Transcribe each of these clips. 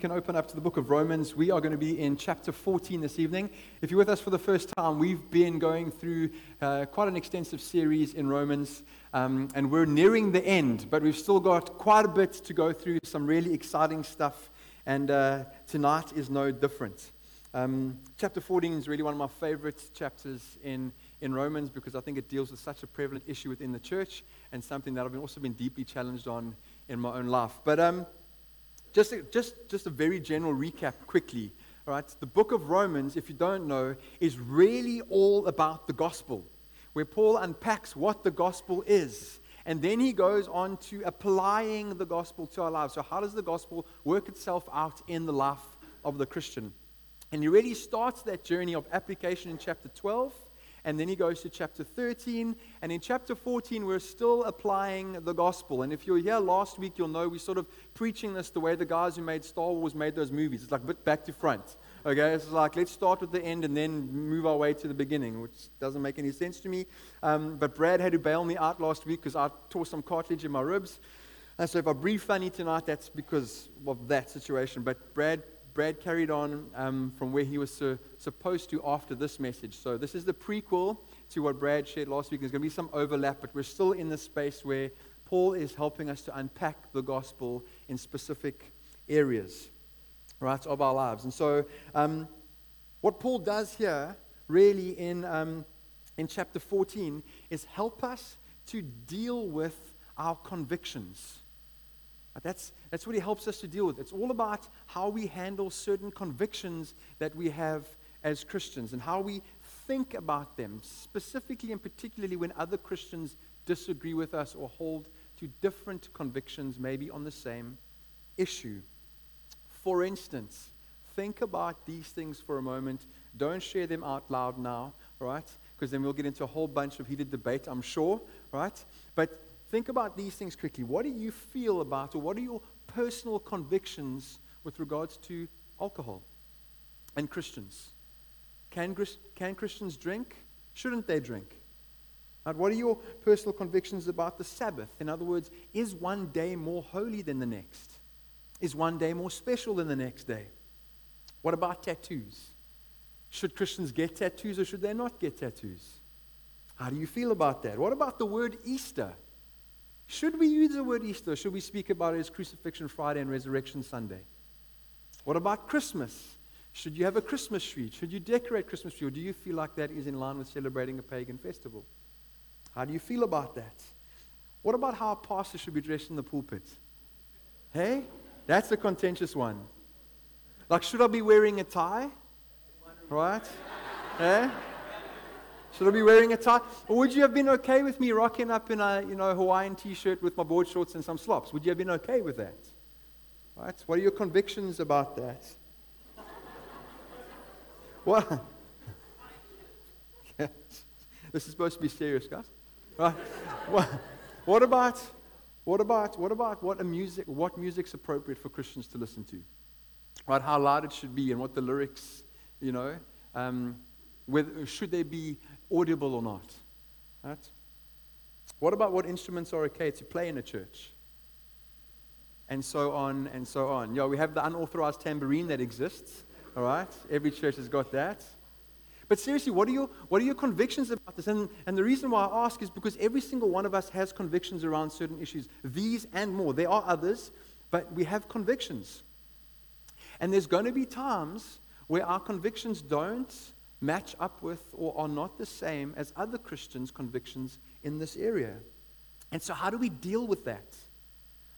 can open up to the book of Romans. We are going to be in chapter 14 this evening. If you're with us for the first time, we've been going through uh, quite an extensive series in Romans, um, and we're nearing the end, but we've still got quite a bit to go through, some really exciting stuff, and uh, tonight is no different. Um, chapter 14 is really one of my favorite chapters in, in Romans because I think it deals with such a prevalent issue within the church and something that I've also been deeply challenged on in my own life. But um, just, a, just, just a very general recap quickly. All right, the book of Romans, if you don't know, is really all about the gospel, where Paul unpacks what the gospel is. And then he goes on to applying the gospel to our lives. So, how does the gospel work itself out in the life of the Christian? And he really starts that journey of application in chapter 12 and then he goes to chapter 13. And in chapter 14, we're still applying the gospel. And if you're here last week, you'll know we're sort of preaching this the way the guys who made Star Wars made those movies. It's like bit back to front. Okay, it's like let's start with the end and then move our way to the beginning, which doesn't make any sense to me. Um, but Brad had to bail me out last week because I tore some cartilage in my ribs. And so if I breathe funny tonight, that's because of that situation. But Brad Brad carried on um, from where he was su- supposed to after this message. So, this is the prequel to what Brad shared last week. There's going to be some overlap, but we're still in the space where Paul is helping us to unpack the gospel in specific areas, right, of our lives. And so, um, what Paul does here, really, in, um, in chapter 14, is help us to deal with our convictions. That's, that's what he helps us to deal with. It's all about how we handle certain convictions that we have as Christians and how we think about them, specifically and particularly when other Christians disagree with us or hold to different convictions, maybe on the same issue. For instance, think about these things for a moment. Don't share them out loud now, right? Because then we'll get into a whole bunch of heated debate, I'm sure, right? But Think about these things quickly. What do you feel about, or what are your personal convictions with regards to alcohol and Christians? Can, can Christians drink? Shouldn't they drink? What are your personal convictions about the Sabbath? In other words, is one day more holy than the next? Is one day more special than the next day? What about tattoos? Should Christians get tattoos or should they not get tattoos? How do you feel about that? What about the word Easter? Should we use the word Easter? Should we speak about it as Crucifixion Friday and Resurrection Sunday? What about Christmas? Should you have a Christmas tree? Should you decorate Christmas tree? Or do you feel like that is in line with celebrating a pagan festival? How do you feel about that? What about how a pastor should be dressed in the pulpit? Hey? That's a contentious one. Like, should I be wearing a tie? Right? hey? Should I be wearing a tie? Or would you have been okay with me rocking up in a you know, Hawaiian t shirt with my board shorts and some slops? Would you have been okay with that? Right? What are your convictions about that? what? This is supposed to be serious, guys. Right? what, about what about what about what music what music's appropriate for Christians to listen to? Right? How loud it should be and what the lyrics, you know, um, whether, should they be audible or not. Right? What about what instruments are okay to play in a church? And so on and so on. Yeah, we have the unauthorized tambourine that exists. All right? Every church has got that. But seriously, what are your, what are your convictions about this? And, and the reason why I ask is because every single one of us has convictions around certain issues, these and more. There are others, but we have convictions. And there's going to be times where our convictions don't match up with or are not the same as other Christians' convictions in this area. And so, how do we deal with that?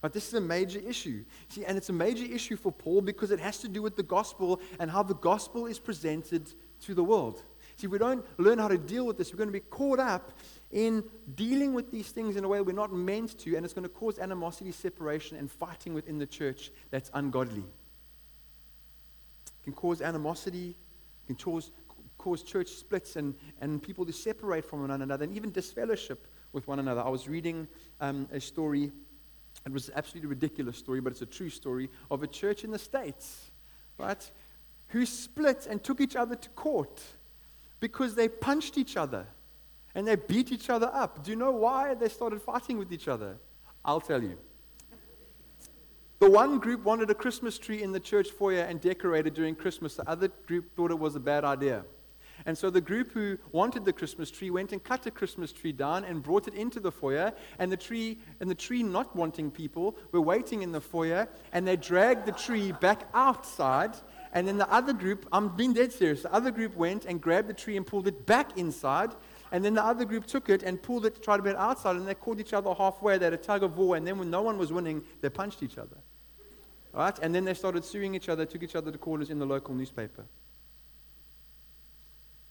But this is a major issue. See, and it's a major issue for Paul because it has to do with the gospel and how the gospel is presented to the world. See, if we don't learn how to deal with this, we're going to be caught up in dealing with these things in a way we're not meant to, and it's going to cause animosity, separation, and fighting within the church that's ungodly. It can cause animosity, it can cause, cause church splits and, and people to separate from one another and even disfellowship with one another. I was reading um, a story, it was absolutely ridiculous story, but it's a true story, of a church in the States, right, who split and took each other to court because they punched each other and they beat each other up. Do you know why they started fighting with each other? I'll tell you. The one group wanted a Christmas tree in the church foyer and decorated during Christmas. The other group thought it was a bad idea. And so the group who wanted the Christmas tree went and cut a Christmas tree down and brought it into the foyer. And the tree, and the tree not wanting people were waiting in the foyer, and they dragged the tree back outside. And then the other group, I'm being dead serious, the other group went and grabbed the tree and pulled it back inside. And then the other group took it and pulled it try to get outside, and they caught each other halfway. They had a tug of war, and then when no one was winning, they punched each other. Right? And then they started suing each other, took each other to corners in the local newspaper.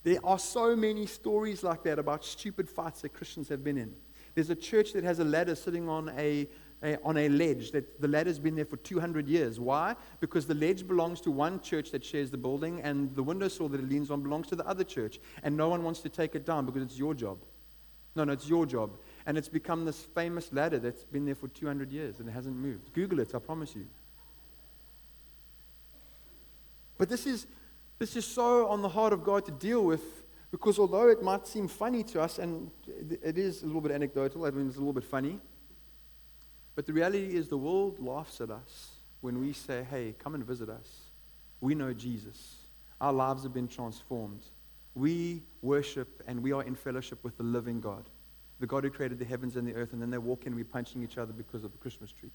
There are so many stories like that about stupid fights that Christians have been in. There's a church that has a ladder sitting on a, a, on a ledge that the ladder's been there for 200 years. Why? Because the ledge belongs to one church that shares the building, and the windowsill that it leans on belongs to the other church. And no one wants to take it down because it's your job. No, no, it's your job. And it's become this famous ladder that's been there for 200 years and it hasn't moved. Google it, I promise you. But this is, this is so on the heart of God to deal with because although it might seem funny to us, and it is a little bit anecdotal, I mean, it's a little bit funny, but the reality is the world laughs at us when we say, hey, come and visit us. We know Jesus. Our lives have been transformed. We worship and we are in fellowship with the living God, the God who created the heavens and the earth, and then they walk in and we're punching each other because of the Christmas tree.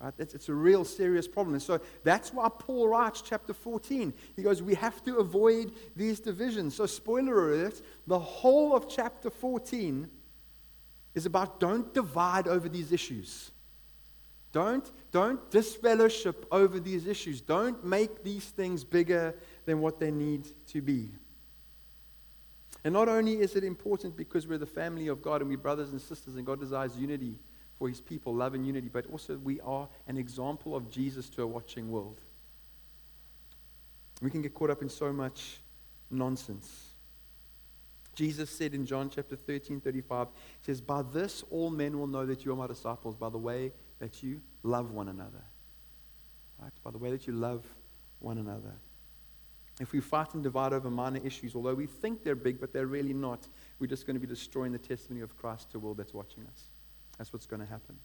Right? It's, it's a real serious problem. And so that's why Paul writes chapter 14. He goes, We have to avoid these divisions. So, spoiler alert, the whole of chapter 14 is about don't divide over these issues. Don't, don't disfellowship over these issues. Don't make these things bigger than what they need to be. And not only is it important because we're the family of God and we're brothers and sisters and God desires unity for his people, love and unity, but also we are an example of Jesus to a watching world. We can get caught up in so much nonsense. Jesus said in John chapter 13, 35, he says, By this all men will know that you are my disciples, by the way that you love one another. Right? By the way that you love one another. If we fight and divide over minor issues, although we think they're big, but they're really not, we're just going to be destroying the testimony of Christ to a world that's watching us. That's what's going to happen.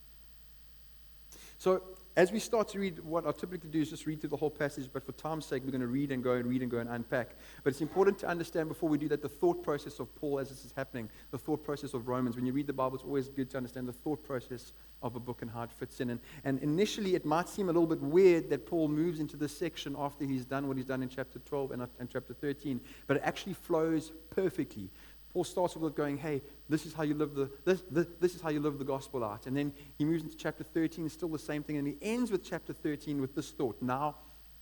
So, as we start to read, what I typically do is just read through the whole passage, but for time's sake, we're going to read and go and read and go and unpack. But it's important to understand before we do that the thought process of Paul as this is happening, the thought process of Romans. When you read the Bible, it's always good to understand the thought process of a book and how it fits in. And, and initially, it might seem a little bit weird that Paul moves into this section after he's done what he's done in chapter 12 and, and chapter 13, but it actually flows perfectly. Paul starts with going, hey, this is how you live the, this, this, this, is how you live the gospel out. And then he moves into chapter 13, still the same thing. And he ends with chapter 13 with this thought. Now,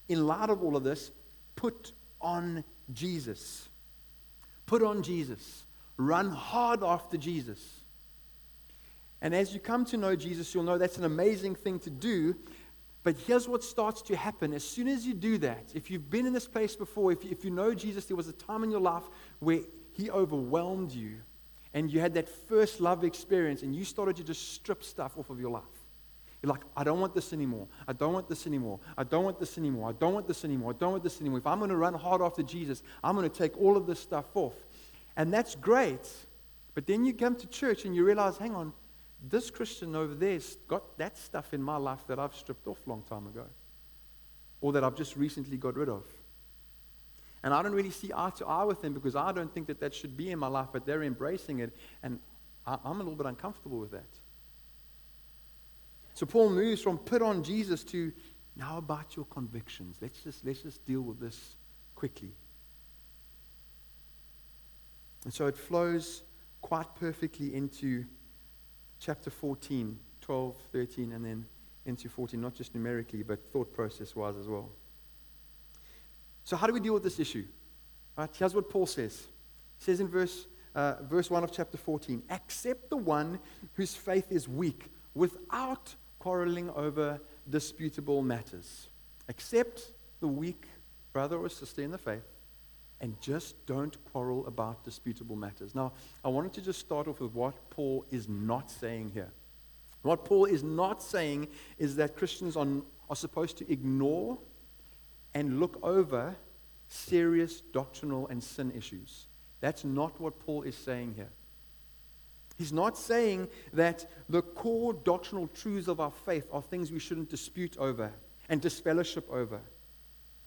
in light of all of this, put on Jesus. Put on Jesus. Run hard after Jesus. And as you come to know Jesus, you'll know that's an amazing thing to do. But here's what starts to happen. As soon as you do that, if you've been in this place before, if you, if you know Jesus, there was a time in your life where he overwhelmed you and you had that first love experience and you started to just strip stuff off of your life. You're like, I don't want this anymore. I don't want this anymore. I don't want this anymore. I don't want this anymore. I don't want this anymore. If I'm going to run hard after Jesus, I'm going to take all of this stuff off. And that's great. But then you come to church and you realize, hang on, this Christian over there's got that stuff in my life that I've stripped off a long time ago. Or that I've just recently got rid of. And I don't really see eye to eye with them because I don't think that that should be in my life, but they're embracing it. And I'm a little bit uncomfortable with that. So Paul moves from put on Jesus to now about your convictions. Let's just, let's just deal with this quickly. And so it flows quite perfectly into chapter 14, 12, 13, and then into 14, not just numerically, but thought process wise as well. So, how do we deal with this issue? Here's what Paul says. He says in verse, uh, verse 1 of chapter 14 Accept the one whose faith is weak without quarreling over disputable matters. Accept the weak brother or sister in the faith and just don't quarrel about disputable matters. Now, I wanted to just start off with what Paul is not saying here. What Paul is not saying is that Christians are, are supposed to ignore and look over serious doctrinal and sin issues. That's not what Paul is saying here. He's not saying that the core doctrinal truths of our faith are things we shouldn't dispute over and disfellowship over.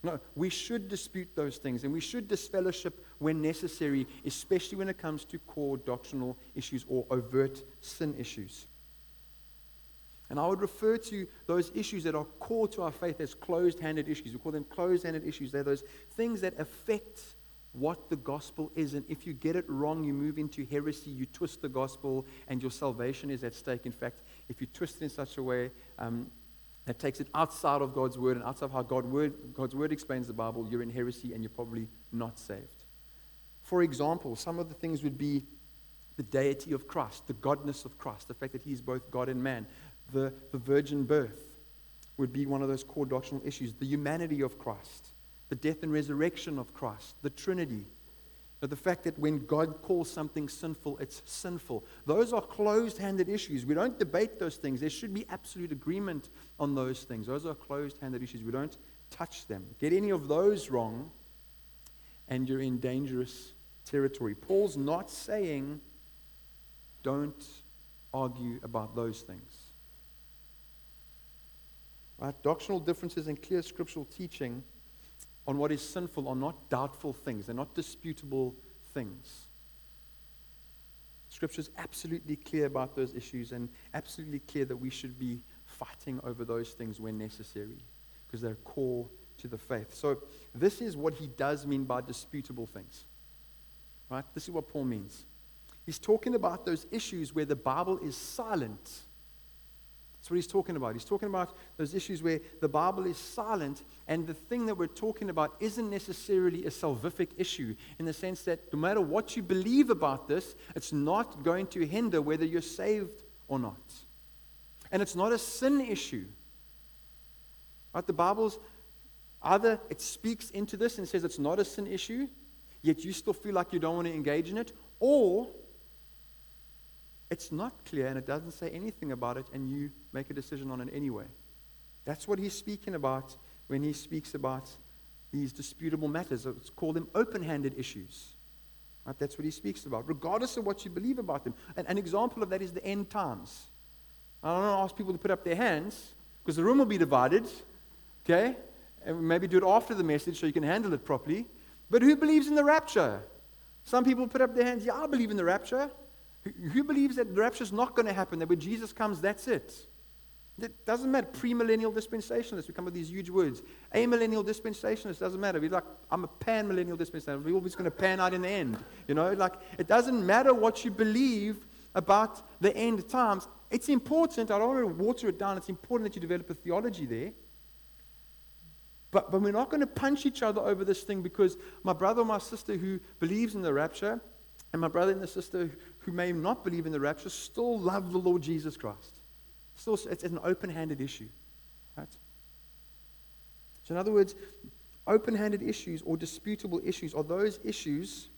No, we should dispute those things and we should disfellowship when necessary, especially when it comes to core doctrinal issues or overt sin issues. And I would refer to those issues that are core to our faith as closed handed issues. We call them closed handed issues. They're those things that affect what the gospel is. And if you get it wrong, you move into heresy, you twist the gospel, and your salvation is at stake. In fact, if you twist it in such a way um, that takes it outside of God's word and outside of how God word, God's word explains the Bible, you're in heresy and you're probably not saved. For example, some of the things would be the deity of Christ, the godness of Christ, the fact that he is both God and man, the, the virgin birth would be one of those core doctrinal issues, the humanity of Christ, the death and resurrection of Christ, the Trinity, the fact that when God calls something sinful, it's sinful. Those are closed handed issues. We don't debate those things. There should be absolute agreement on those things. Those are closed handed issues. We don't touch them. Get any of those wrong, and you're in dangerous territory. Paul's not saying don't argue about those things. Right? Doctrinal differences and clear scriptural teaching on what is sinful are not doubtful things, they're not disputable things. Scripture is absolutely clear about those issues and absolutely clear that we should be fighting over those things when necessary because they're core to the faith. So, this is what he does mean by disputable things. Right? This is what Paul means. He's talking about those issues where the Bible is silent that's what he's talking about. He's talking about those issues where the Bible is silent, and the thing that we're talking about isn't necessarily a salvific issue in the sense that no matter what you believe about this, it's not going to hinder whether you're saved or not. And it's not a sin issue. Right? The Bible's either it speaks into this and says it's not a sin issue, yet you still feel like you don't want to engage in it, or it's not clear and it doesn't say anything about it, and you make a decision on it anyway. That's what he's speaking about when he speaks about these disputable matters. It's called them open handed issues. Right? That's what he speaks about, regardless of what you believe about them. And an example of that is the end times. I don't want to ask people to put up their hands because the room will be divided, okay? And maybe do it after the message so you can handle it properly. But who believes in the rapture? Some people put up their hands, yeah, I believe in the rapture. Who believes that the rapture is not going to happen, that when Jesus comes, that's it? It doesn't matter. Premillennial dispensationalists, we come with these huge words. Amillennial dispensationalists, doesn't matter. We're like, I'm a panmillennial dispensationalist. We're always going to pan out in the end. You know, like, it doesn't matter what you believe about the end times. It's important. I don't want to water it down. It's important that you develop a theology there. But, but we're not going to punch each other over this thing because my brother or my sister who believes in the rapture and my brother and the sister who may not believe in the rapture still love the Lord Jesus Christ. Still, it's an open handed issue. Right? So, in other words, open handed issues or disputable issues are those issues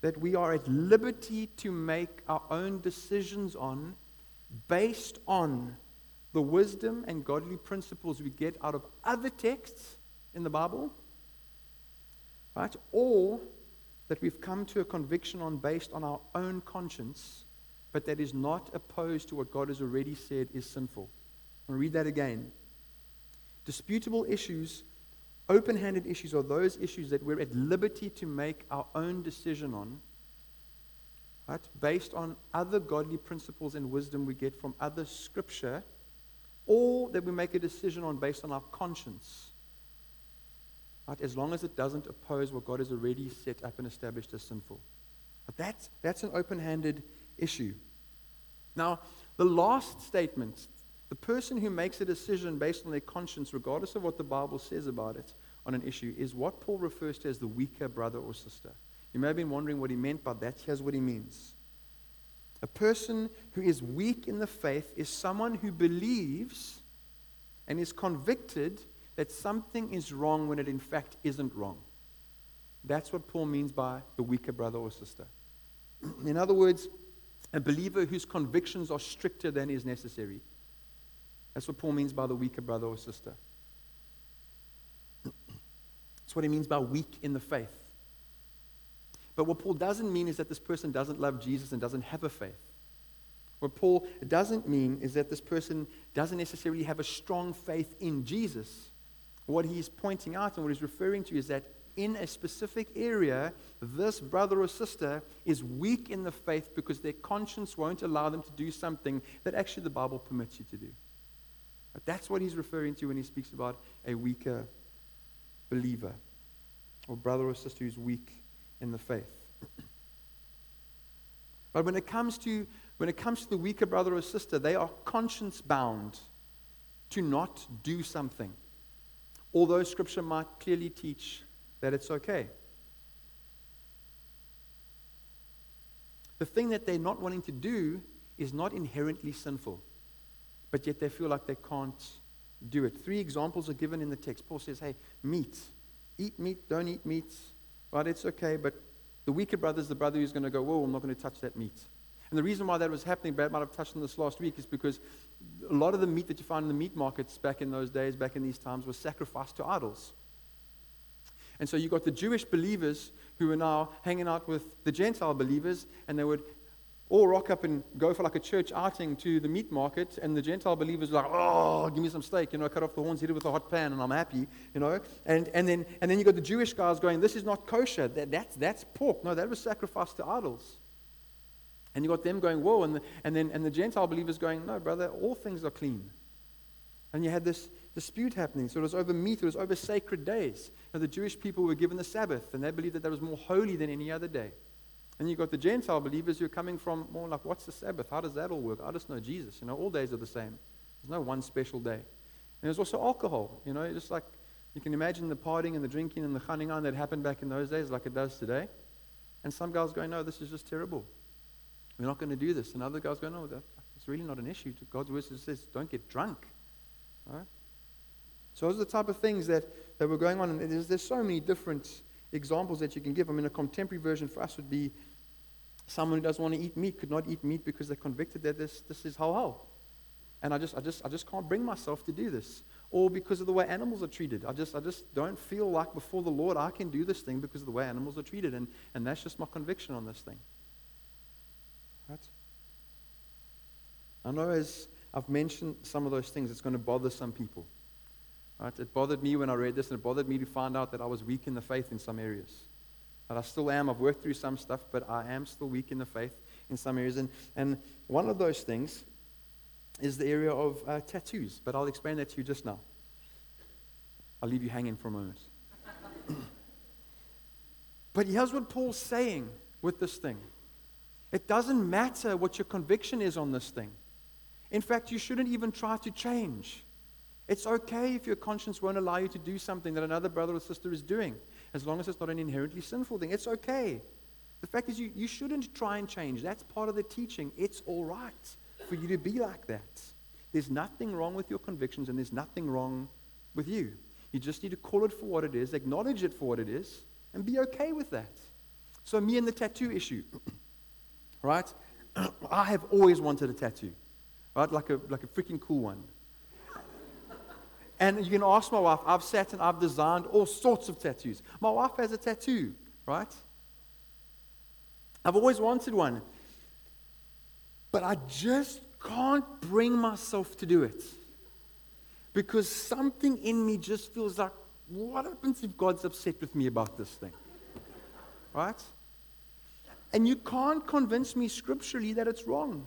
that we are at liberty to make our own decisions on based on the wisdom and godly principles we get out of other texts in the Bible, right? Or that we've come to a conviction on based on our own conscience, but that is not opposed to what God has already said is sinful. I'll read that again. Disputable issues, open handed issues, are those issues that we're at liberty to make our own decision on, right, based on other godly principles and wisdom we get from other scripture, or that we make a decision on based on our conscience right, as long as it doesn't oppose what God has already set up and established as sinful. But that's, that's an open handed issue. Now, the last statement the person who makes a decision based on their conscience, regardless of what the Bible says about it on an issue, is what Paul refers to as the weaker brother or sister. You may have been wondering what he meant by that. Here's what he means. A person who is weak in the faith is someone who believes and is convicted that something is wrong when it in fact isn't wrong. That's what Paul means by the weaker brother or sister. In other words, a believer whose convictions are stricter than is necessary. That's what Paul means by the weaker brother or sister. That's what he means by weak in the faith. But what Paul doesn't mean is that this person doesn't love Jesus and doesn't have a faith. What Paul doesn't mean is that this person doesn't necessarily have a strong faith in Jesus. What he's pointing out and what he's referring to is that in a specific area, this brother or sister is weak in the faith because their conscience won't allow them to do something that actually the Bible permits you to do. But that's what he's referring to when he speaks about a weaker believer or brother or sister who's weak in the faith. But when it comes to when it comes to the weaker brother or sister, they are conscience bound to not do something. Although scripture might clearly teach that it's okay. The thing that they're not wanting to do is not inherently sinful, but yet they feel like they can't do it. Three examples are given in the text. Paul says, hey, meat. Eat meat, don't eat meat. Right, it's okay, but the weaker brother is the brother who's going to go, whoa, I'm not going to touch that meat. And the reason why that was happening, Brad might have touched on this last week, is because a lot of the meat that you find in the meat markets back in those days, back in these times, was sacrificed to idols. And so you got the Jewish believers who were now hanging out with the Gentile believers, and they would all rock up and go for like a church outing to the meat market, and the Gentile believers were like, oh, give me some steak, you know, cut off the horns, hit it with a hot pan, and I'm happy, you know. And, and, then, and then you got the Jewish guys going, this is not kosher, that, that's, that's pork. No, that was sacrificed to idols. And you got them going, whoa, and, the, and then and the Gentile believers going, no, brother, all things are clean. And you had this dispute happening. So it was over meat, it was over sacred days. Now, the Jewish people were given the Sabbath, and they believed that that was more holy than any other day. And you've got the Gentile believers who are coming from more like, what's the Sabbath? How does that all work? I just know Jesus. You know, all days are the same. There's no one special day. And there's also alcohol. You know, just like you can imagine the partying and the drinking and the on that happened back in those days, like it does today. And some guys going, no, this is just terrible. We're not going to do this. And other guys go, no, that's really not an issue. God's word says, don't get drunk. Right? So those are the type of things that, that were going on. And there's, there's so many different examples that you can give. I mean, a contemporary version for us would be someone who doesn't want to eat meat could not eat meat because they're convicted that this, this is halal. And I just, I, just, I just can't bring myself to do this. Or because of the way animals are treated. I just, I just don't feel like before the Lord I can do this thing because of the way animals are treated. And, and that's just my conviction on this thing. Right? I know as I've mentioned some of those things, it's going to bother some people. Right? It bothered me when I read this, and it bothered me to find out that I was weak in the faith in some areas. But I still am. I've worked through some stuff, but I am still weak in the faith in some areas. And, and one of those things is the area of uh, tattoos, but I'll explain that to you just now. I'll leave you hanging for a moment. but here's what Paul's saying with this thing it doesn't matter what your conviction is on this thing. In fact, you shouldn't even try to change. It's okay if your conscience won't allow you to do something that another brother or sister is doing, as long as it's not an inherently sinful thing. It's okay. The fact is, you, you shouldn't try and change. That's part of the teaching. It's all right for you to be like that. There's nothing wrong with your convictions, and there's nothing wrong with you. You just need to call it for what it is, acknowledge it for what it is, and be okay with that. So, me and the tattoo issue. right? I have always wanted a tattoo, right? Like a, like a freaking cool one. And you can ask my wife, I've sat and I've designed all sorts of tattoos. My wife has a tattoo, right? I've always wanted one. But I just can't bring myself to do it. Because something in me just feels like, what happens if God's upset with me about this thing? Right? And you can't convince me scripturally that it's wrong.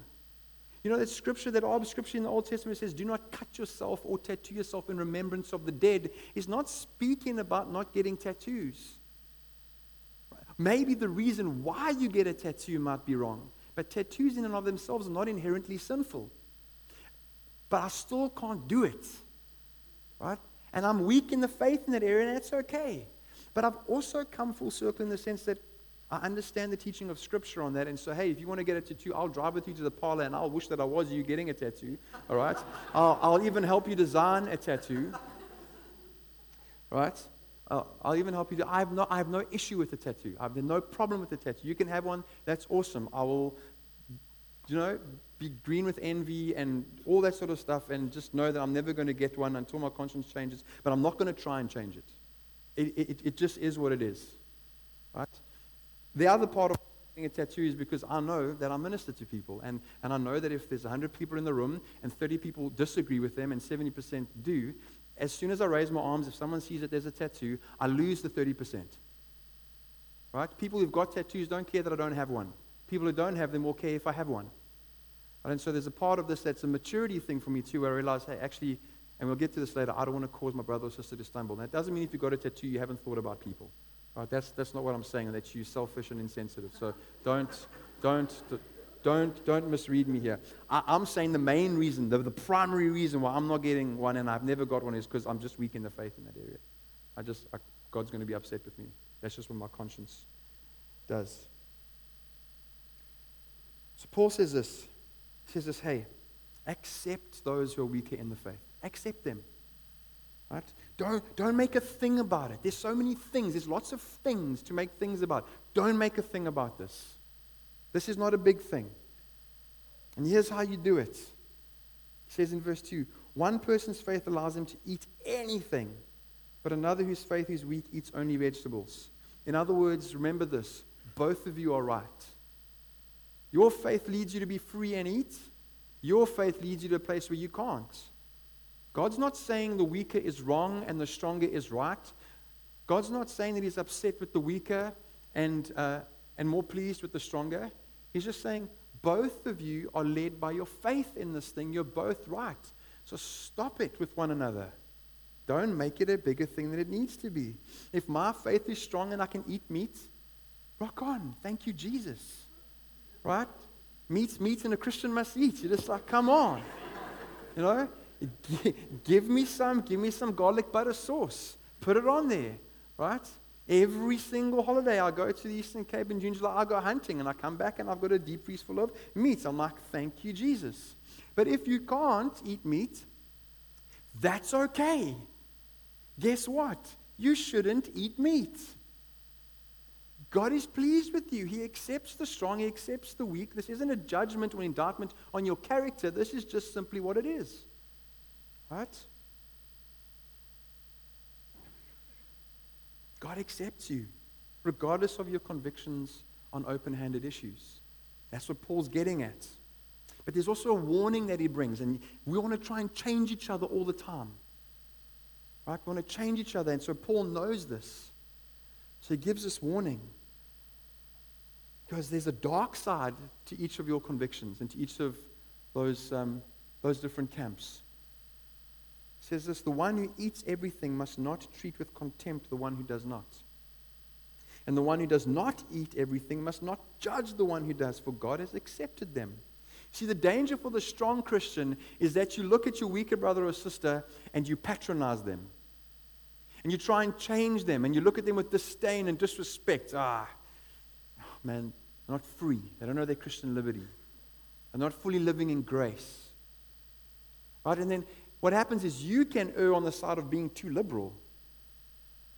You know that scripture, that all scripture in the Old Testament says, do not cut yourself or tattoo yourself in remembrance of the dead, is not speaking about not getting tattoos. Maybe the reason why you get a tattoo might be wrong, but tattoos in and of themselves are not inherently sinful. But I still can't do it. Right? And I'm weak in the faith in that area, and that's okay. But I've also come full circle in the sense that I understand the teaching of Scripture on that. And so, hey, if you want to get a tattoo, I'll drive with you to the parlor and I'll wish that I was you getting a tattoo. All right? I'll, I'll even help you design a tattoo. Right? Uh, I'll even help you. Do, I, have no, I have no issue with the tattoo. I have no problem with the tattoo. You can have one. That's awesome. I will, you know, be green with envy and all that sort of stuff and just know that I'm never going to get one until my conscience changes. But I'm not going to try and change it. It, it, it just is what it is. Right? The other part of getting a tattoo is because I know that I minister to people. And, and I know that if there's 100 people in the room and 30 people disagree with them and 70% do, as soon as I raise my arms, if someone sees that there's a tattoo, I lose the 30%. Right? People who've got tattoos don't care that I don't have one. People who don't have them will care if I have one. And so there's a part of this that's a maturity thing for me too, where I realize, hey, actually, and we'll get to this later, I don't want to cause my brother or sister to stumble. And that doesn't mean if you've got a tattoo, you haven't thought about people. Right? That's, that's not what I'm saying, that you're selfish and insensitive. So don't, don't, don't, don't misread me here. I, am saying the main reason, the, the primary reason why I'm not getting one and I've never got one is because I'm just weak in the faith in that area. I just, I, God's going to be upset with me. That's just what my conscience does. So Paul says this. He says this, hey, accept those who are weaker in the faith. Accept them. Right? Don't, don't make a thing about it. There's so many things. There's lots of things to make things about. Don't make a thing about this. This is not a big thing. And here's how you do it. He says in verse 2 One person's faith allows him to eat anything, but another whose faith is weak eats only vegetables. In other words, remember this both of you are right. Your faith leads you to be free and eat, your faith leads you to a place where you can't. God's not saying the weaker is wrong and the stronger is right. God's not saying that He's upset with the weaker and, uh, and more pleased with the stronger. He's just saying both of you are led by your faith in this thing. You're both right. So stop it with one another. Don't make it a bigger thing than it needs to be. If my faith is strong and I can eat meat, rock on. Thank you, Jesus. Right? Meat, meat, and a Christian must eat. You're just like, come on. You know? Give me some, give me some garlic butter sauce. Put it on there. Right? Every single holiday, I go to the Eastern Cape in June, July, I go hunting, and I come back and I've got a deep freeze full of meat. I'm like, thank you, Jesus. But if you can't eat meat, that's okay. Guess what? You shouldn't eat meat. God is pleased with you. He accepts the strong, He accepts the weak. This isn't a judgment or indictment on your character. This is just simply what it is. Right? God accepts you, regardless of your convictions on open handed issues. That's what Paul's getting at. But there's also a warning that he brings, and we want to try and change each other all the time. Right? We want to change each other, and so Paul knows this. So he gives this warning. Because there's a dark side to each of your convictions and to each of those, um, those different camps says this The one who eats everything must not treat with contempt the one who does not. And the one who does not eat everything must not judge the one who does, for God has accepted them. See, the danger for the strong Christian is that you look at your weaker brother or sister and you patronize them. And you try and change them and you look at them with disdain and disrespect. Ah, man, they're not free. They don't know their Christian liberty. They're not fully living in grace. Right? And then what happens is you can err on the side of being too liberal.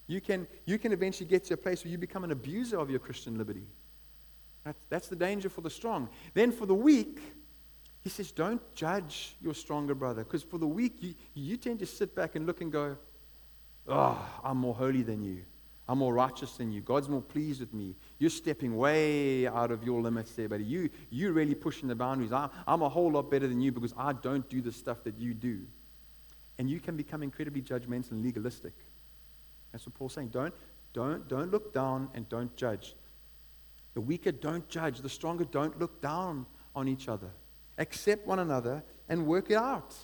You can, you can eventually get to a place where you become an abuser of your Christian liberty. That's, that's the danger for the strong. Then for the weak, he says, don't judge your stronger brother. Because for the weak, you, you tend to sit back and look and go, oh, I'm more holy than you. I'm more righteous than you. God's more pleased with me. You're stepping way out of your limits there, buddy. You, you're really pushing the boundaries. I, I'm a whole lot better than you because I don't do the stuff that you do and you can become incredibly judgmental and legalistic. That's what Paul's saying. Don't, don't, don't look down and don't judge. The weaker don't judge. The stronger don't look down on each other. Accept one another and work it out.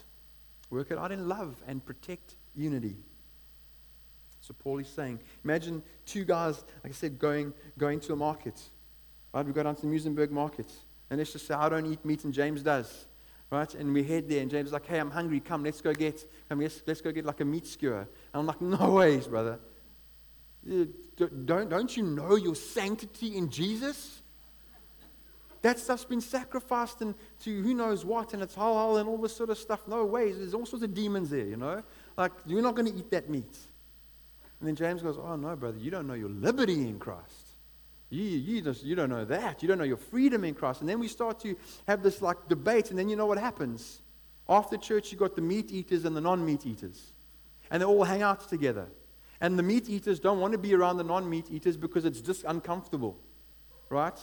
Work it out in love and protect unity. So Paul is saying, imagine two guys, like I said, going, going to a market. Right? We go down to the Muizenberg market. And let's just say, I don't eat meat and James does right? And we head there, and James is like, hey, I'm hungry. Come, let's go get, come, let's, let's go get like a meat skewer. And I'm like, no ways, brother. Uh, don't, don't you know your sanctity in Jesus? That stuff's been sacrificed and to who knows what, and it's halal and all this sort of stuff. No ways. There's all sorts of demons there, you know? Like, you're not going to eat that meat. And then James goes, Oh, no, brother, you don't know your liberty in Christ. You, you, just, you don't know that. You don't know your freedom in Christ. And then we start to have this like debate, and then you know what happens. After church, you've got the meat eaters and the non meat eaters. And they all hang out together. And the meat eaters don't want to be around the non meat eaters because it's just uncomfortable. Right?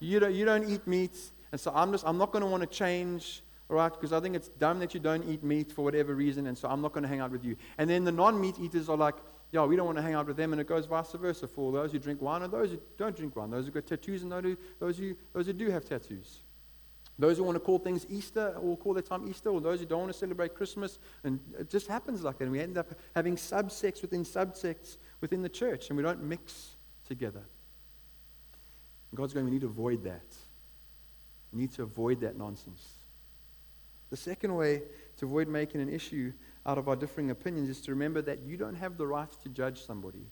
You don't, you don't eat meat. And so I'm just, I'm not going to want to change, right, because I think it's dumb that you don't eat meat for whatever reason. And so I'm not going to hang out with you. And then the non meat eaters are like, yeah, we don't want to hang out with them. And it goes vice versa for those who drink wine and those who don't drink wine. Those who got tattoos and those who, those who, those who do have tattoos. Those who want to call things Easter or call their time Easter, or those who don't want to celebrate Christmas. And it just happens like that. And we end up having subsects within subsects within the church, and we don't mix together. And God's going, we need to avoid that. We need to avoid that nonsense. The second way to avoid making an issue out of our differing opinions is to remember that you don't have the right to judge somebody.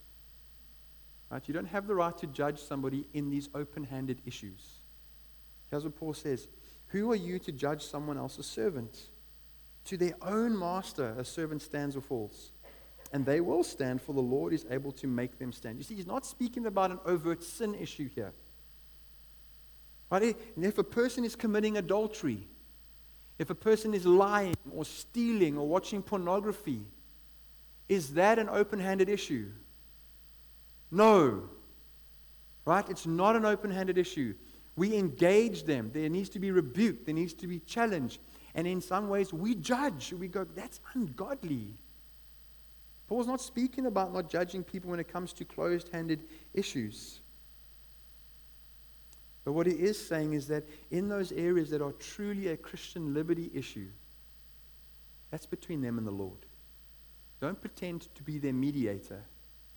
Right? You don't have the right to judge somebody in these open handed issues. Here's what Paul says Who are you to judge someone else's servant? To their own master, a servant stands or falls. And they will stand, for the Lord is able to make them stand. You see, he's not speaking about an overt sin issue here. Right? And if a person is committing adultery, if a person is lying or stealing or watching pornography, is that an open handed issue? No. Right? It's not an open handed issue. We engage them. There needs to be rebuke, there needs to be challenge. And in some ways, we judge. We go, that's ungodly. Paul's not speaking about not judging people when it comes to closed handed issues. But what he is saying is that in those areas that are truly a Christian liberty issue, that's between them and the Lord. Don't pretend to be their mediator.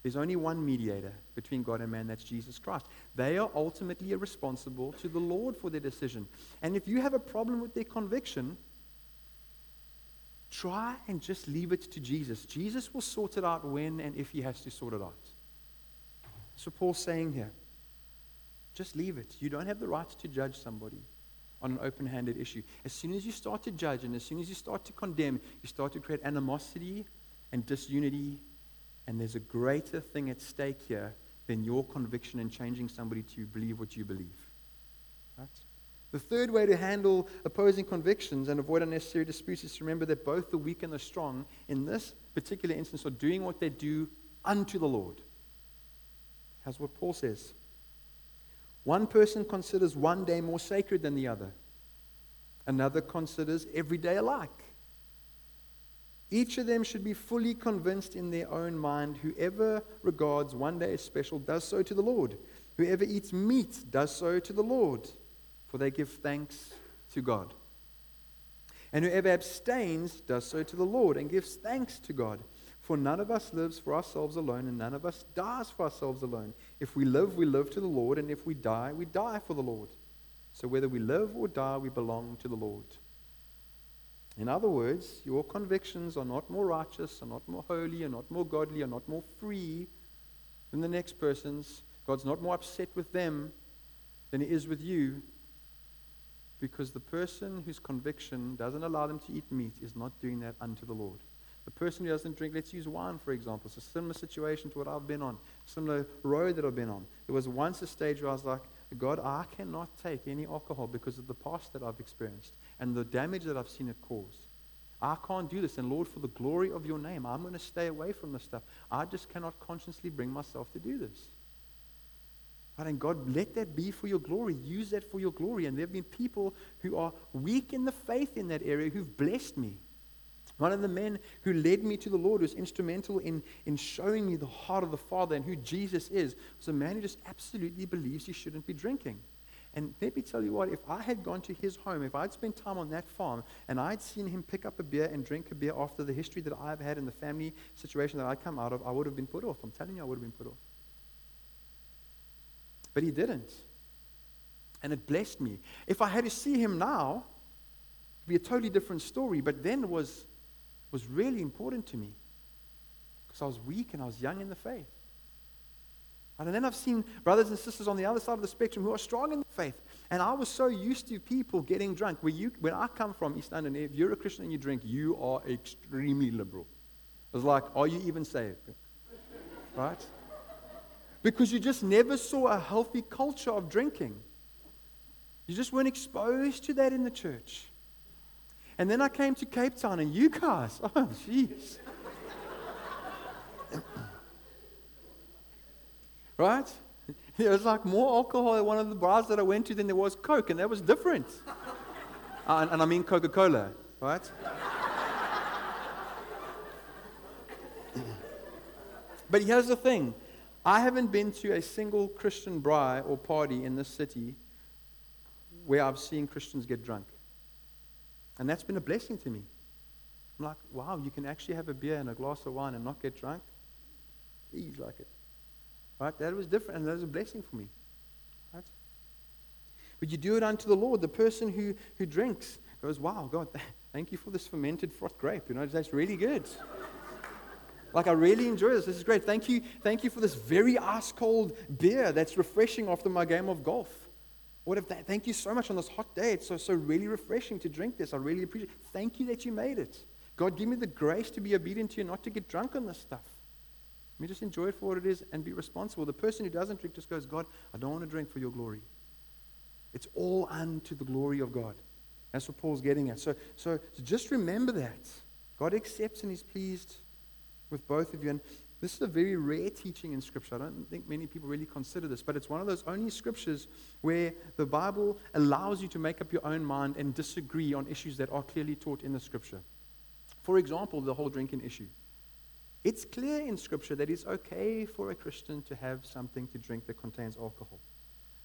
There's only one mediator between God and man, that's Jesus Christ. They are ultimately responsible to the Lord for their decision. And if you have a problem with their conviction, try and just leave it to Jesus. Jesus will sort it out when and if he has to sort it out. That's what Paul's saying here. Just leave it. You don't have the right to judge somebody on an open handed issue. As soon as you start to judge and as soon as you start to condemn, you start to create animosity and disunity. And there's a greater thing at stake here than your conviction and changing somebody to believe what you believe. Right? The third way to handle opposing convictions and avoid unnecessary disputes is to remember that both the weak and the strong, in this particular instance, are doing what they do unto the Lord. That's what Paul says. One person considers one day more sacred than the other, another considers every day alike. Each of them should be fully convinced in their own mind. Whoever regards one day as special does so to the Lord. Whoever eats meat does so to the Lord, for they give thanks to God. And whoever abstains does so to the Lord and gives thanks to God. For none of us lives for ourselves alone, and none of us dies for ourselves alone. If we live, we live to the Lord, and if we die, we die for the Lord. So whether we live or die, we belong to the Lord. In other words, your convictions are not more righteous, are not more holy, are not more godly, are not more free than the next person's. God's not more upset with them than He is with you because the person whose conviction doesn't allow them to eat meat is not doing that unto the Lord. The person who doesn't drink, let's use wine for example. It's a similar situation to what I've been on, similar road that I've been on. There was once a stage where I was like, God, I cannot take any alcohol because of the past that I've experienced and the damage that I've seen it cause. I can't do this. And Lord, for the glory of your name, I'm going to stay away from this stuff. I just cannot consciously bring myself to do this. And God, let that be for your glory. Use that for your glory. And there have been people who are weak in the faith in that area who've blessed me. One of the men who led me to the Lord, was instrumental in, in showing me the heart of the Father and who Jesus is, was a man who just absolutely believes he shouldn't be drinking. And let me tell you what, if I had gone to his home, if I'd spent time on that farm, and I'd seen him pick up a beer and drink a beer after the history that I've had in the family situation that I'd come out of, I would have been put off. I'm telling you, I would have been put off. But he didn't. And it blessed me. If I had to see him now, it'd be a totally different story. But then was was really important to me because I was weak and I was young in the faith. And then I've seen brothers and sisters on the other side of the spectrum who are strong in the faith. And I was so used to people getting drunk. Where, you, where I come from, East London, if you're a Christian and you drink, you are extremely liberal. It was like, are you even saved? right? Because you just never saw a healthy culture of drinking. You just weren't exposed to that in the church. And then I came to Cape Town, and you guys, oh, jeez. right? There was like more alcohol at one of the bars that I went to than there was Coke, and that was different. uh, and, and I mean Coca Cola, right? but here's the thing I haven't been to a single Christian braai or party in this city where I've seen Christians get drunk. And that's been a blessing to me. I'm like, wow, you can actually have a beer and a glass of wine and not get drunk? He's like it. Right? That was different, and that was a blessing for me. Right? But you do it unto the Lord. The person who, who drinks goes, Wow, God, thank you for this fermented froth grape. You know, that's really good. like, I really enjoy this. This is great. Thank you, thank you for this very ice cold beer that's refreshing after my game of golf. What if that? Thank you so much on this hot day. It's so, so really refreshing to drink this. I really appreciate it. Thank you that you made it. God, give me the grace to be obedient to you, not to get drunk on this stuff. Let me just enjoy it for what it is and be responsible. The person who doesn't drink just goes, God, I don't want to drink for your glory. It's all unto the glory of God. That's what Paul's getting at. So, so, so just remember that. God accepts and is pleased with both of you. And this is a very rare teaching in Scripture. I don't think many people really consider this, but it's one of those only Scriptures where the Bible allows you to make up your own mind and disagree on issues that are clearly taught in the Scripture. For example, the whole drinking issue. It's clear in Scripture that it's okay for a Christian to have something to drink that contains alcohol.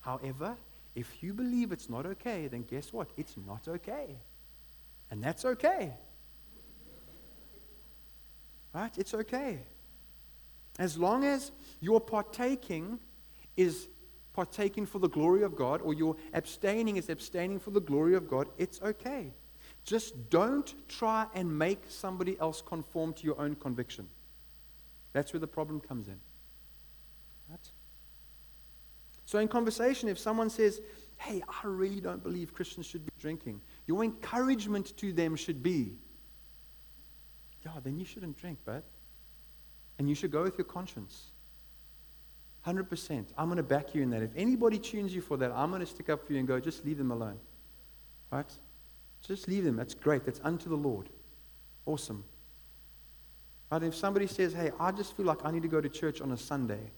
However, if you believe it's not okay, then guess what? It's not okay. And that's okay. Right? It's okay. As long as your partaking is partaking for the glory of God, or your abstaining is abstaining for the glory of God, it's okay. Just don't try and make somebody else conform to your own conviction. That's where the problem comes in. Right? So, in conversation, if someone says, Hey, I really don't believe Christians should be drinking, your encouragement to them should be, Yeah, then you shouldn't drink, bud. And you should go with your conscience. 100%. I'm going to back you in that. If anybody tunes you for that, I'm going to stick up for you and go, just leave them alone. Right? Just leave them. That's great. That's unto the Lord. Awesome. But if somebody says, hey, I just feel like I need to go to church on a Sunday,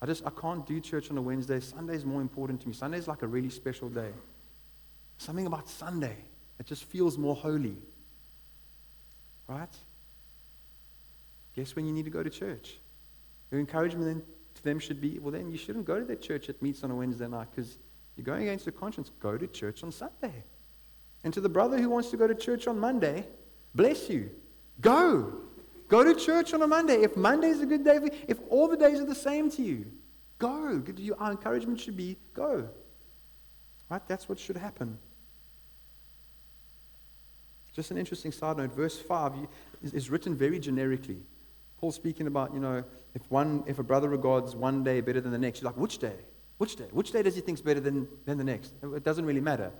I just I can't do church on a Wednesday. Sunday is more important to me. Sunday is like a really special day. Something about Sunday. It just feels more holy. Right? Guess when you need to go to church? Your encouragement to them should be, well, then you shouldn't go to that church that meets on a Wednesday night because you're going against your conscience. Go to church on Sunday. And to the brother who wants to go to church on Monday, bless you. Go. Go to church on a Monday. If Monday is a good day if all the days are the same to you, go. Our encouragement should be go. Right? That's what should happen. Just an interesting side note. Verse 5 is written very generically. Paul speaking about, you know, if one if a brother regards one day better than the next, you're like, which day? Which day? Which day does he think is better than, than the next? It doesn't really matter.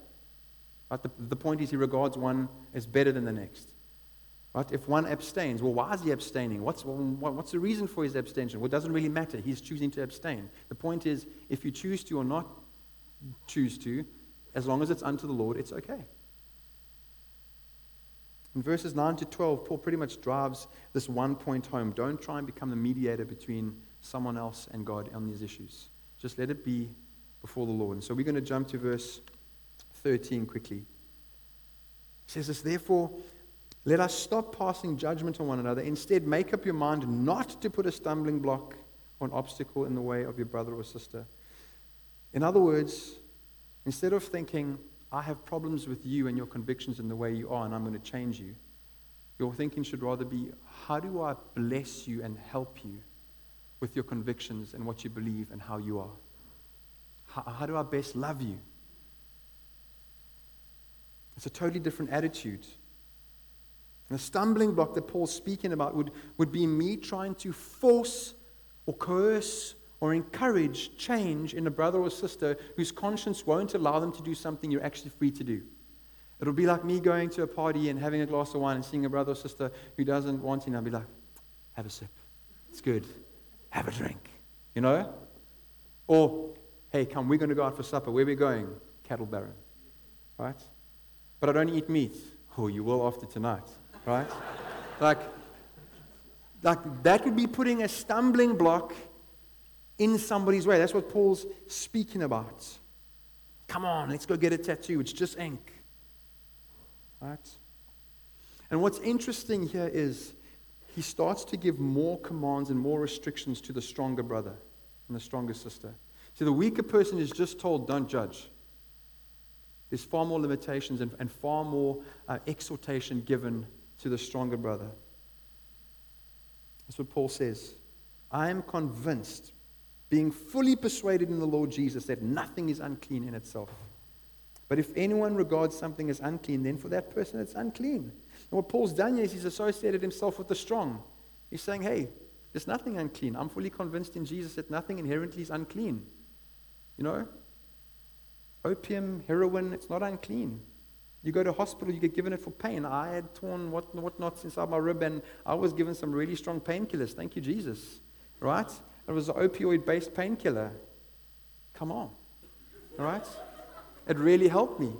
Right? The, the point is he regards one as better than the next. Right? If one abstains, well, why is he abstaining? What's, what's the reason for his abstention? Well, it doesn't really matter. He's choosing to abstain. The point is, if you choose to or not choose to, as long as it's unto the Lord, it's okay. In verses 9 to 12, Paul pretty much drives this one point home. Don't try and become the mediator between someone else and God on these issues. Just let it be before the Lord. And so we're going to jump to verse 13 quickly. It says this, therefore, let us stop passing judgment on one another. Instead, make up your mind not to put a stumbling block or an obstacle in the way of your brother or sister. In other words, instead of thinking, I have problems with you and your convictions and the way you are, and I'm going to change you. Your thinking should rather be, how do I bless you and help you with your convictions and what you believe and how you are? How, how do I best love you? It's a totally different attitude. The stumbling block that Paul's speaking about would, would be me trying to force or coerce or encourage change in a brother or sister whose conscience won't allow them to do something you're actually free to do. It'll be like me going to a party and having a glass of wine and seeing a brother or sister who doesn't want it, I'll be like, have a sip. It's good. Have a drink. You know? Or, hey, come, we're going to go out for supper. Where are we going? Cattle Baron. Right? But I don't eat meat. Oh, you will after tonight. Right? like, like that would be putting a stumbling block in somebody's way. That's what Paul's speaking about. Come on, let's go get a tattoo. It's just ink. Right? And what's interesting here is he starts to give more commands and more restrictions to the stronger brother and the stronger sister. See, the weaker person is just told, don't judge. There's far more limitations and, and far more uh, exhortation given to the stronger brother. That's what Paul says. I am convinced, being fully persuaded in the Lord Jesus, that nothing is unclean in itself. But if anyone regards something as unclean, then for that person it's unclean. And what Paul's done here is he's associated himself with the strong. He's saying, hey, there's nothing unclean. I'm fully convinced in Jesus that nothing inherently is unclean. You know? Opium, heroin, it's not unclean. You go to hospital, you get given it for pain. I had torn what, whatnots inside my rib, and I was given some really strong painkillers. Thank you, Jesus. Right? It was an opioid based painkiller. Come on. All right? It really helped me.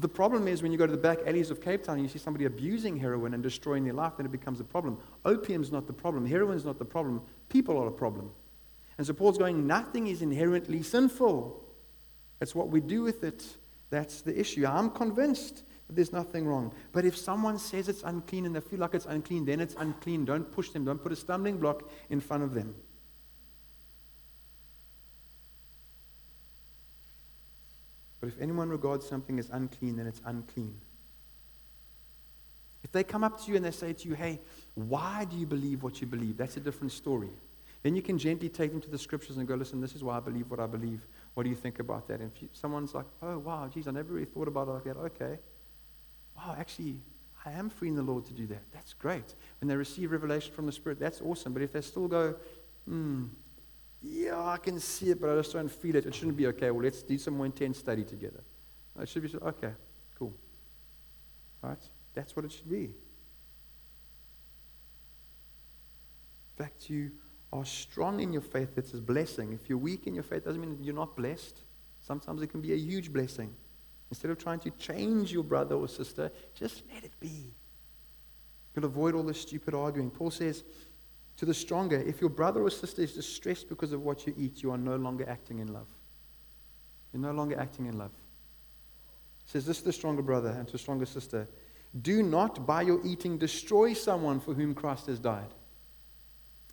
The problem is when you go to the back alleys of Cape Town and you see somebody abusing heroin and destroying their life, then it becomes a problem. Opium's not the problem. Heroin's not the problem. People are a problem. And so Paul's going, nothing is inherently sinful. It's what we do with it that's the issue. I'm convinced that there's nothing wrong. But if someone says it's unclean and they feel like it's unclean, then it's unclean. Don't push them, don't put a stumbling block in front of them. But if anyone regards something as unclean, then it's unclean. If they come up to you and they say to you, hey, why do you believe what you believe? That's a different story. Then you can gently take them to the scriptures and go, listen, this is why I believe what I believe. What do you think about that? And if you, someone's like, oh, wow, geez, I never really thought about it like that. Okay. Wow, actually, I am free in the Lord to do that. That's great. When they receive revelation from the Spirit, that's awesome. But if they still go, hmm, yeah, I can see it, but I just don't feel it, it shouldn't be okay. Well, let's do some more intense study together. It should be, okay, cool. Right? That's what it should be. In fact, you are strong in your faith, it's a blessing. If you're weak in your faith, doesn't mean you're not blessed. Sometimes it can be a huge blessing. Instead of trying to change your brother or sister, just let it be. You'll avoid all this stupid arguing. Paul says to the stronger, if your brother or sister is distressed because of what you eat, you are no longer acting in love. You're no longer acting in love. He says this to the stronger brother and to the stronger sister. Do not by your eating destroy someone for whom Christ has died.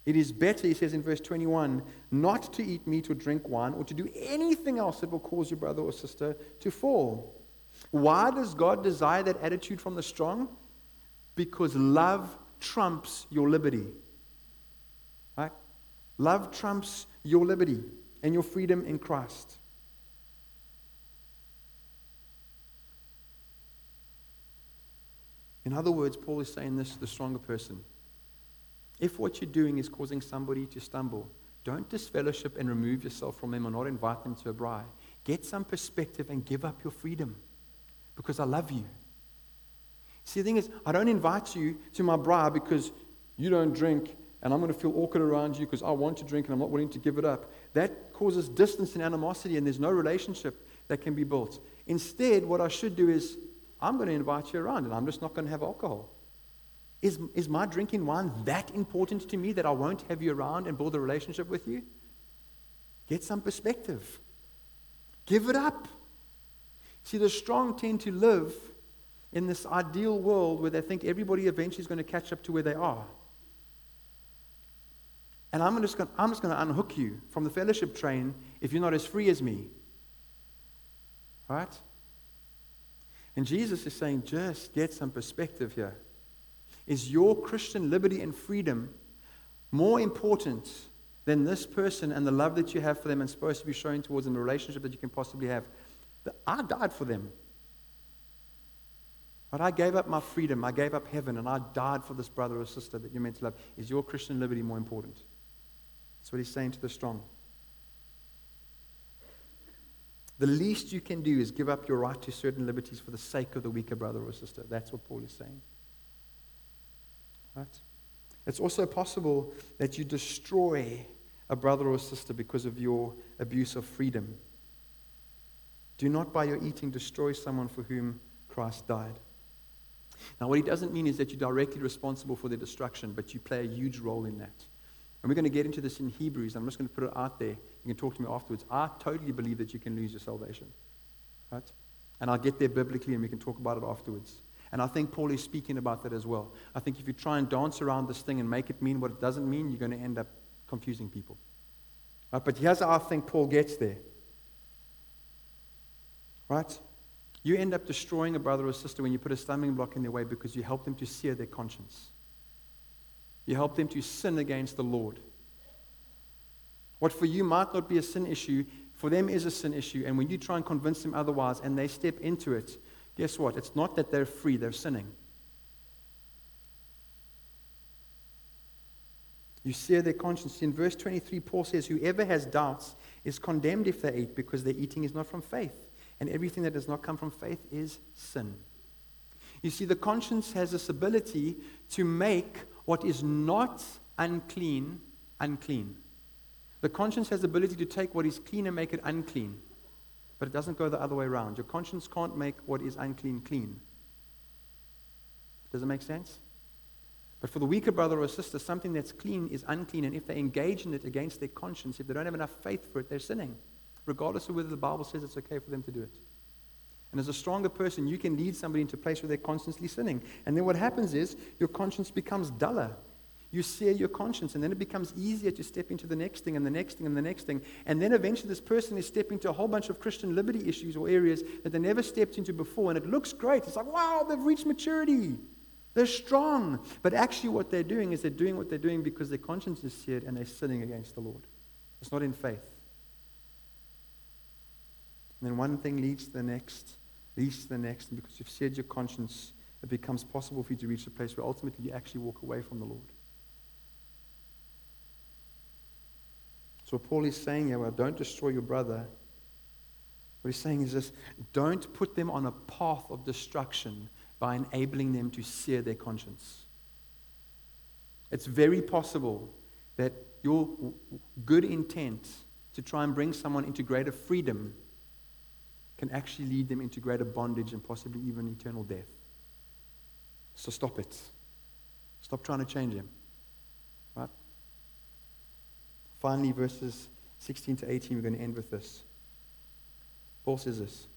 It is better, he says in verse 21, not to eat meat or drink wine or to do anything else that will cause your brother or sister to fall. Why does God desire that attitude from the strong? Because love trumps your liberty. Love trumps your liberty and your freedom in Christ. In other words, Paul is saying this to the stronger person. If what you're doing is causing somebody to stumble, don't disfellowship and remove yourself from them or not invite them to a braai. Get some perspective and give up your freedom because I love you. See, the thing is, I don't invite you to my braai because you don't drink and I'm going to feel awkward around you because I want to drink and I'm not willing to give it up. That causes distance and animosity, and there's no relationship that can be built. Instead, what I should do is, I'm going to invite you around and I'm just not going to have alcohol. Is, is my drinking wine that important to me that I won't have you around and build a relationship with you? Get some perspective. Give it up. See, the strong tend to live in this ideal world where they think everybody eventually is going to catch up to where they are. And I'm just, going, to unhook you from the fellowship train if you're not as free as me. Right? And Jesus is saying, just get some perspective here. Is your Christian liberty and freedom more important than this person and the love that you have for them and supposed to be showing towards them, the relationship that you can possibly have? I died for them. But I gave up my freedom, I gave up heaven, and I died for this brother or sister that you're meant to love. Is your Christian liberty more important? That's what he's saying to the strong. The least you can do is give up your right to certain liberties for the sake of the weaker brother or sister. That's what Paul is saying. Right? It's also possible that you destroy a brother or sister because of your abuse of freedom. Do not by your eating destroy someone for whom Christ died. Now, what he doesn't mean is that you're directly responsible for their destruction, but you play a huge role in that. And we're going to get into this in Hebrews. I'm just going to put it out there. You can talk to me afterwards. I totally believe that you can lose your salvation. Right? And I'll get there biblically and we can talk about it afterwards. And I think Paul is speaking about that as well. I think if you try and dance around this thing and make it mean what it doesn't mean, you're going to end up confusing people. Right? But here's how I think Paul gets there. Right? You end up destroying a brother or sister when you put a stumbling block in their way because you help them to sear their conscience. You help them to sin against the Lord. What for you might not be a sin issue, for them is a sin issue. And when you try and convince them otherwise and they step into it, guess what? It's not that they're free, they're sinning. You sear their conscience. In verse 23, Paul says, Whoever has doubts is condemned if they eat because their eating is not from faith. And everything that does not come from faith is sin. You see, the conscience has this ability to make what is not unclean unclean. The conscience has the ability to take what is clean and make it unclean. But it doesn't go the other way around. Your conscience can't make what is unclean clean. Does it make sense? But for the weaker brother or sister, something that's clean is unclean. And if they engage in it against their conscience, if they don't have enough faith for it, they're sinning, regardless of whether the Bible says it's okay for them to do it. And as a stronger person, you can lead somebody into a place where they're constantly sinning. And then what happens is your conscience becomes duller. You sear your conscience, and then it becomes easier to step into the next thing and the next thing and the next thing. And then eventually, this person is stepping into a whole bunch of Christian liberty issues or areas that they never stepped into before. And it looks great. It's like, wow, they've reached maturity. They're strong. But actually, what they're doing is they're doing what they're doing because their conscience is seared and they're sinning against the Lord. It's not in faith. And then one thing leads to the next, leads to the next. And because you've seared your conscience, it becomes possible for you to reach a place where ultimately you actually walk away from the Lord. So, Paul is saying here, well, don't destroy your brother. What he's saying is this don't put them on a path of destruction by enabling them to sear their conscience. It's very possible that your good intent to try and bring someone into greater freedom can actually lead them into greater bondage and possibly even eternal death. So stop it. Stop trying to change him. Right? Finally, verses 16 to 18, we're going to end with this. Paul says this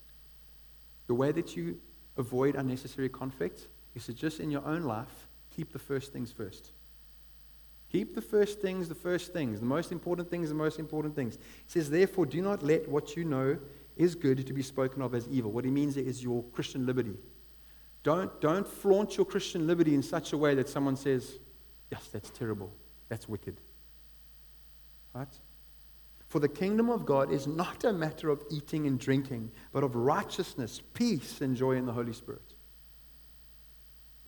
The way that you avoid unnecessary conflict is to just in your own life keep the first things first. Keep the first things the first things. The most important things the most important things. He says, therefore, do not let what you know is good to be spoken of as evil. What he means is your Christian liberty. Don't, don't flaunt your Christian liberty in such a way that someone says, yes, that's terrible. That's wicked. Right? For the kingdom of God is not a matter of eating and drinking, but of righteousness, peace, and joy in the Holy Spirit.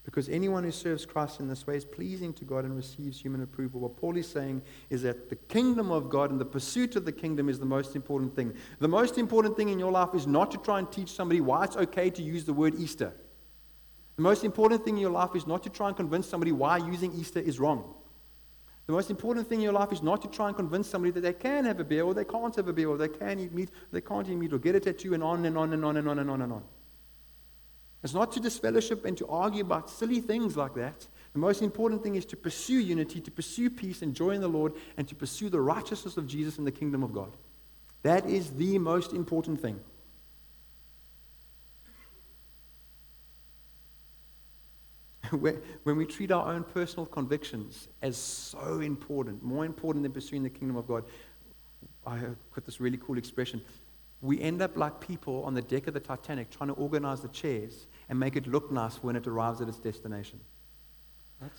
Because anyone who serves Christ in this way is pleasing to God and receives human approval. What Paul is saying is that the kingdom of God and the pursuit of the kingdom is the most important thing. The most important thing in your life is not to try and teach somebody why it's okay to use the word Easter. The most important thing in your life is not to try and convince somebody why using Easter is wrong. The most important thing in your life is not to try and convince somebody that they can have a beer or they can't have a beer or they can eat meat, or they can't eat meat or get a tattoo and on and on and on and on and on and on. It's not to disfellowship and to argue about silly things like that. The most important thing is to pursue unity, to pursue peace and joy in the Lord, and to pursue the righteousness of Jesus in the kingdom of God. That is the most important thing. when we treat our own personal convictions as so important, more important than pursuing the kingdom of God, I put this really cool expression. We end up like people on the deck of the Titanic trying to organize the chairs and make it look nice when it arrives at its destination. Right?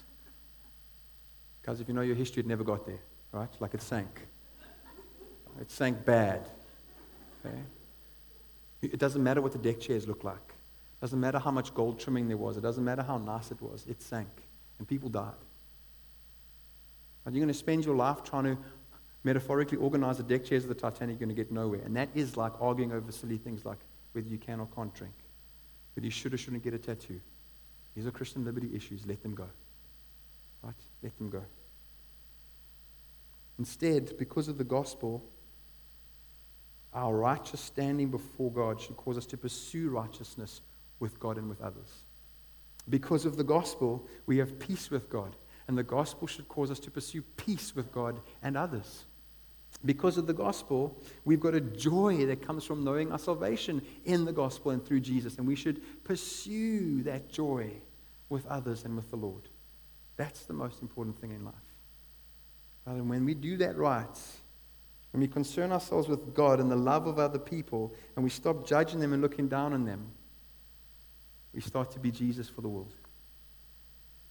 If you know your history, it never got there, right? Like it sank. It sank bad. Okay? It doesn't matter what the deck chairs look like. It Doesn't matter how much gold trimming there was. It doesn't matter how nice it was. It sank, and people died. Are you going to spend your life trying to metaphorically organize the deck chairs of the Titanic? You're going to get nowhere. And that is like arguing over silly things like whether you can or can't drink, whether you should or shouldn't get a tattoo. These are Christian liberty issues. Let them go. Right? Let them go. Instead, because of the gospel, our righteous standing before God should cause us to pursue righteousness with God and with others. Because of the gospel, we have peace with God. And the gospel should cause us to pursue peace with God and others. Because of the gospel, we've got a joy that comes from knowing our salvation in the gospel and through Jesus. And we should pursue that joy with others and with the Lord. That's the most important thing in life. And when we do that right, when we concern ourselves with God and the love of other people, and we stop judging them and looking down on them, we start to be Jesus for the world.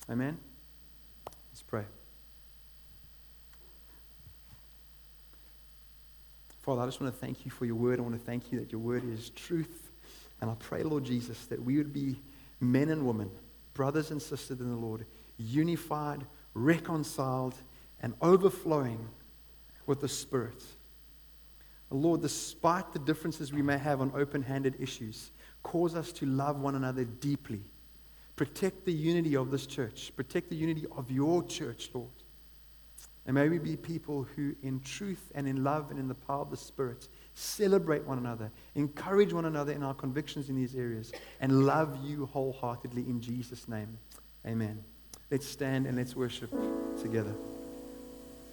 Amen? Let's pray. Father, I just want to thank you for your word. I want to thank you that your word is truth. And I pray, Lord Jesus, that we would be men and women, brothers and sisters in the Lord, unified, reconciled, and overflowing with the Spirit. Lord, despite the differences we may have on open handed issues, cause us to love one another deeply. Protect the unity of this church. Protect the unity of your church, Lord. And may we be people who, in truth and in love and in the power of the Spirit, celebrate one another, encourage one another in our convictions in these areas, and love you wholeheartedly in Jesus' name. Amen. Let's stand and let's worship together.